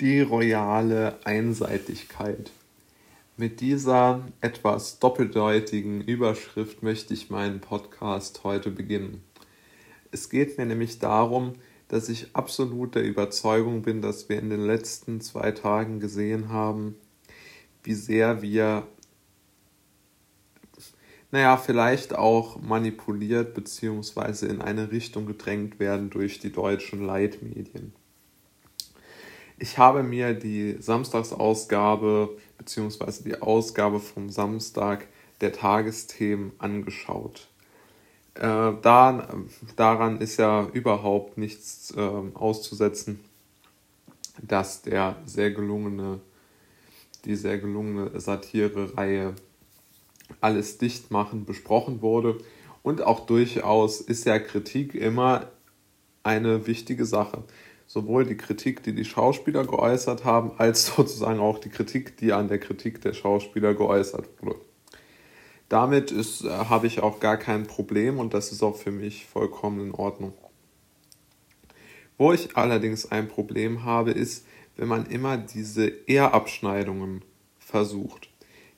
die royale Einseitigkeit. Mit dieser etwas doppeldeutigen Überschrift möchte ich meinen Podcast heute beginnen. Es geht mir nämlich darum, dass ich absolut der Überzeugung bin, dass wir in den letzten zwei Tagen gesehen haben, wie sehr wir, naja, vielleicht auch manipuliert bzw. in eine Richtung gedrängt werden durch die deutschen Leitmedien. Ich habe mir die Samstagsausgabe bzw. die Ausgabe vom Samstag der Tagesthemen angeschaut. Äh, da, daran ist ja überhaupt nichts äh, auszusetzen, dass der sehr gelungene, die sehr gelungene Satire-Reihe Alles dicht machen besprochen wurde. Und auch durchaus ist ja Kritik immer eine wichtige Sache sowohl die Kritik, die die Schauspieler geäußert haben, als sozusagen auch die Kritik, die an der Kritik der Schauspieler geäußert wurde. Damit äh, habe ich auch gar kein Problem und das ist auch für mich vollkommen in Ordnung. Wo ich allerdings ein Problem habe, ist, wenn man immer diese Ehrabschneidungen versucht.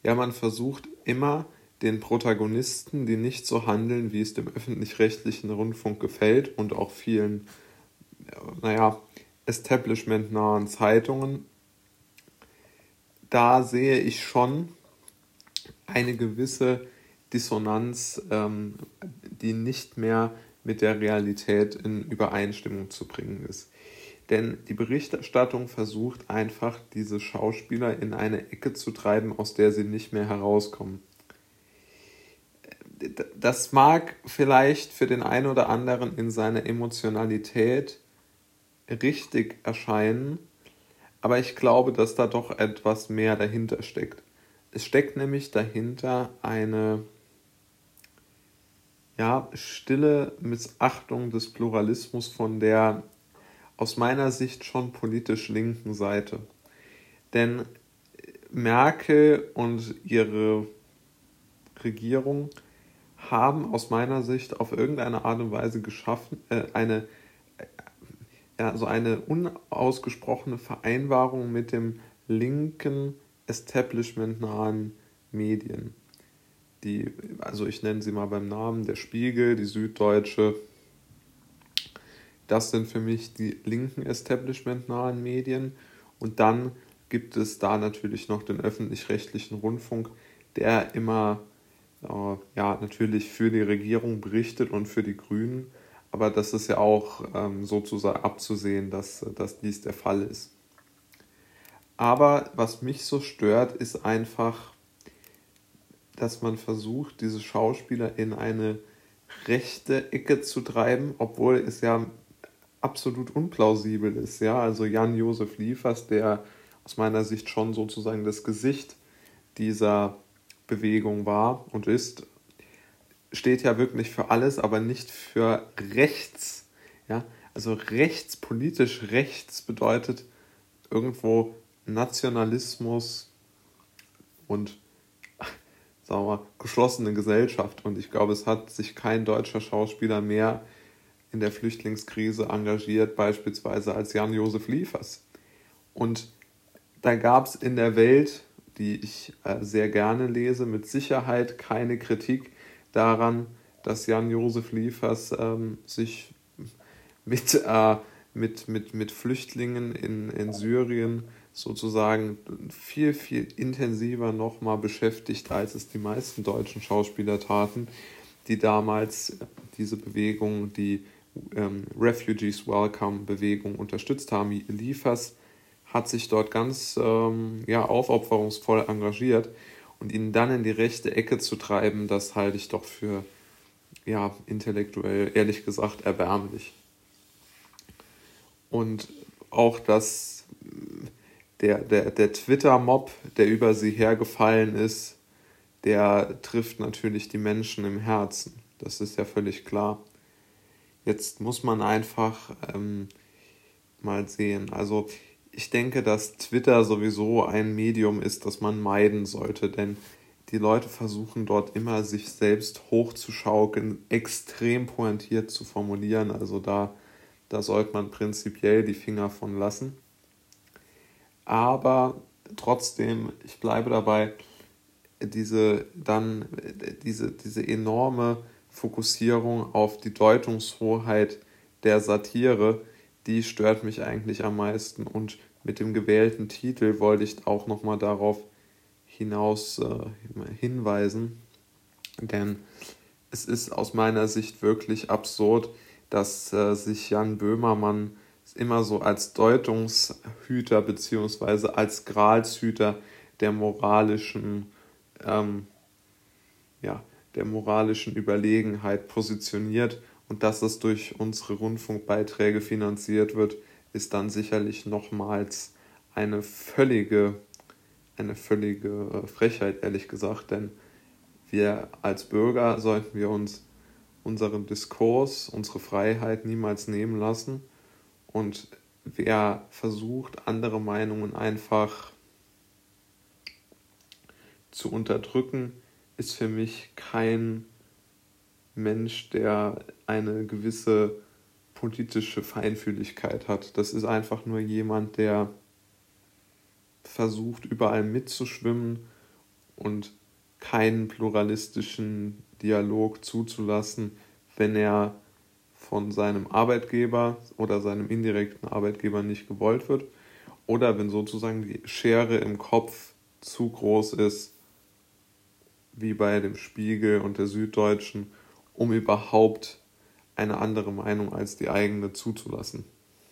Ja, man versucht immer den Protagonisten, die nicht so handeln, wie es dem öffentlich-rechtlichen Rundfunk gefällt und auch vielen naja, establishmentnahen Zeitungen, da sehe ich schon eine gewisse Dissonanz, ähm, die nicht mehr mit der Realität in Übereinstimmung zu bringen ist. Denn die Berichterstattung versucht einfach, diese Schauspieler in eine Ecke zu treiben, aus der sie nicht mehr herauskommen. Das mag vielleicht für den einen oder anderen in seiner Emotionalität richtig erscheinen, aber ich glaube, dass da doch etwas mehr dahinter steckt. Es steckt nämlich dahinter eine ja, stille Missachtung des Pluralismus von der aus meiner Sicht schon politisch linken Seite. Denn Merkel und ihre Regierung haben aus meiner Sicht auf irgendeine Art und Weise geschaffen, äh, eine so eine unausgesprochene Vereinbarung mit dem linken, establishmentnahen Medien. Die, also ich nenne sie mal beim Namen, der Spiegel, die Süddeutsche, das sind für mich die linken establishmentnahen Medien. Und dann gibt es da natürlich noch den öffentlich-rechtlichen Rundfunk, der immer äh, ja, natürlich für die Regierung berichtet und für die Grünen aber das ist ja auch ähm, sozusagen abzusehen, dass, dass dies der Fall ist. Aber was mich so stört, ist einfach, dass man versucht, diese Schauspieler in eine rechte Ecke zu treiben, obwohl es ja absolut unplausibel ist. Ja, also Jan-Josef Liefers, der aus meiner Sicht schon sozusagen das Gesicht dieser Bewegung war und ist, steht ja wirklich für alles, aber nicht für rechts. Ja? Also rechts, politisch rechts bedeutet irgendwo Nationalismus und sagen wir, geschlossene Gesellschaft. Und ich glaube, es hat sich kein deutscher Schauspieler mehr in der Flüchtlingskrise engagiert, beispielsweise als Jan-Josef Liefers. Und da gab es in der Welt, die ich äh, sehr gerne lese, mit Sicherheit keine Kritik daran, dass Jan-Josef Liefers ähm, sich mit, äh, mit, mit, mit Flüchtlingen in, in Syrien sozusagen viel, viel intensiver nochmal beschäftigt, als es die meisten deutschen Schauspieler taten, die damals diese Bewegung, die ähm, Refugees Welcome Bewegung unterstützt haben. Liefers hat sich dort ganz ähm, ja, aufopferungsvoll engagiert und ihn dann in die rechte Ecke zu treiben, das halte ich doch für ja, intellektuell, ehrlich gesagt, erbärmlich. Und auch dass der, der, der Twitter-Mob, der über sie hergefallen ist, der trifft natürlich die Menschen im Herzen. Das ist ja völlig klar. Jetzt muss man einfach ähm, mal sehen. Also ich denke, dass Twitter sowieso ein Medium ist, das man meiden sollte, denn die Leute versuchen dort immer, sich selbst hochzuschaukeln, extrem pointiert zu formulieren. Also da, da sollte man prinzipiell die Finger von lassen. aber trotzdem, ich bleibe dabei, diese dann diese, diese enorme Fokussierung auf die Deutungshoheit der Satire, die stört mich eigentlich am meisten. Und mit dem gewählten Titel wollte ich auch nochmal darauf hinaus äh, hinweisen, denn es ist aus meiner Sicht wirklich absurd, dass äh, sich Jan Böhmermann immer so als Deutungshüter bzw. als Gralshüter der moralischen, ähm, ja, der moralischen Überlegenheit positioniert und dass es durch unsere Rundfunkbeiträge finanziert wird, ist dann sicherlich nochmals eine völlige, eine völlige Frechheit, ehrlich gesagt, denn wir als Bürger sollten wir uns unseren Diskurs, unsere Freiheit niemals nehmen lassen. Und wer versucht, andere Meinungen einfach zu unterdrücken, ist für mich kein Mensch, der eine gewisse politische Feinfühligkeit hat. Das ist einfach nur jemand, der versucht, überall mitzuschwimmen und keinen pluralistischen Dialog zuzulassen, wenn er von seinem Arbeitgeber oder seinem indirekten Arbeitgeber nicht gewollt wird oder wenn sozusagen die Schere im Kopf zu groß ist, wie bei dem Spiegel und der Süddeutschen, um überhaupt eine andere Meinung als die eigene zuzulassen.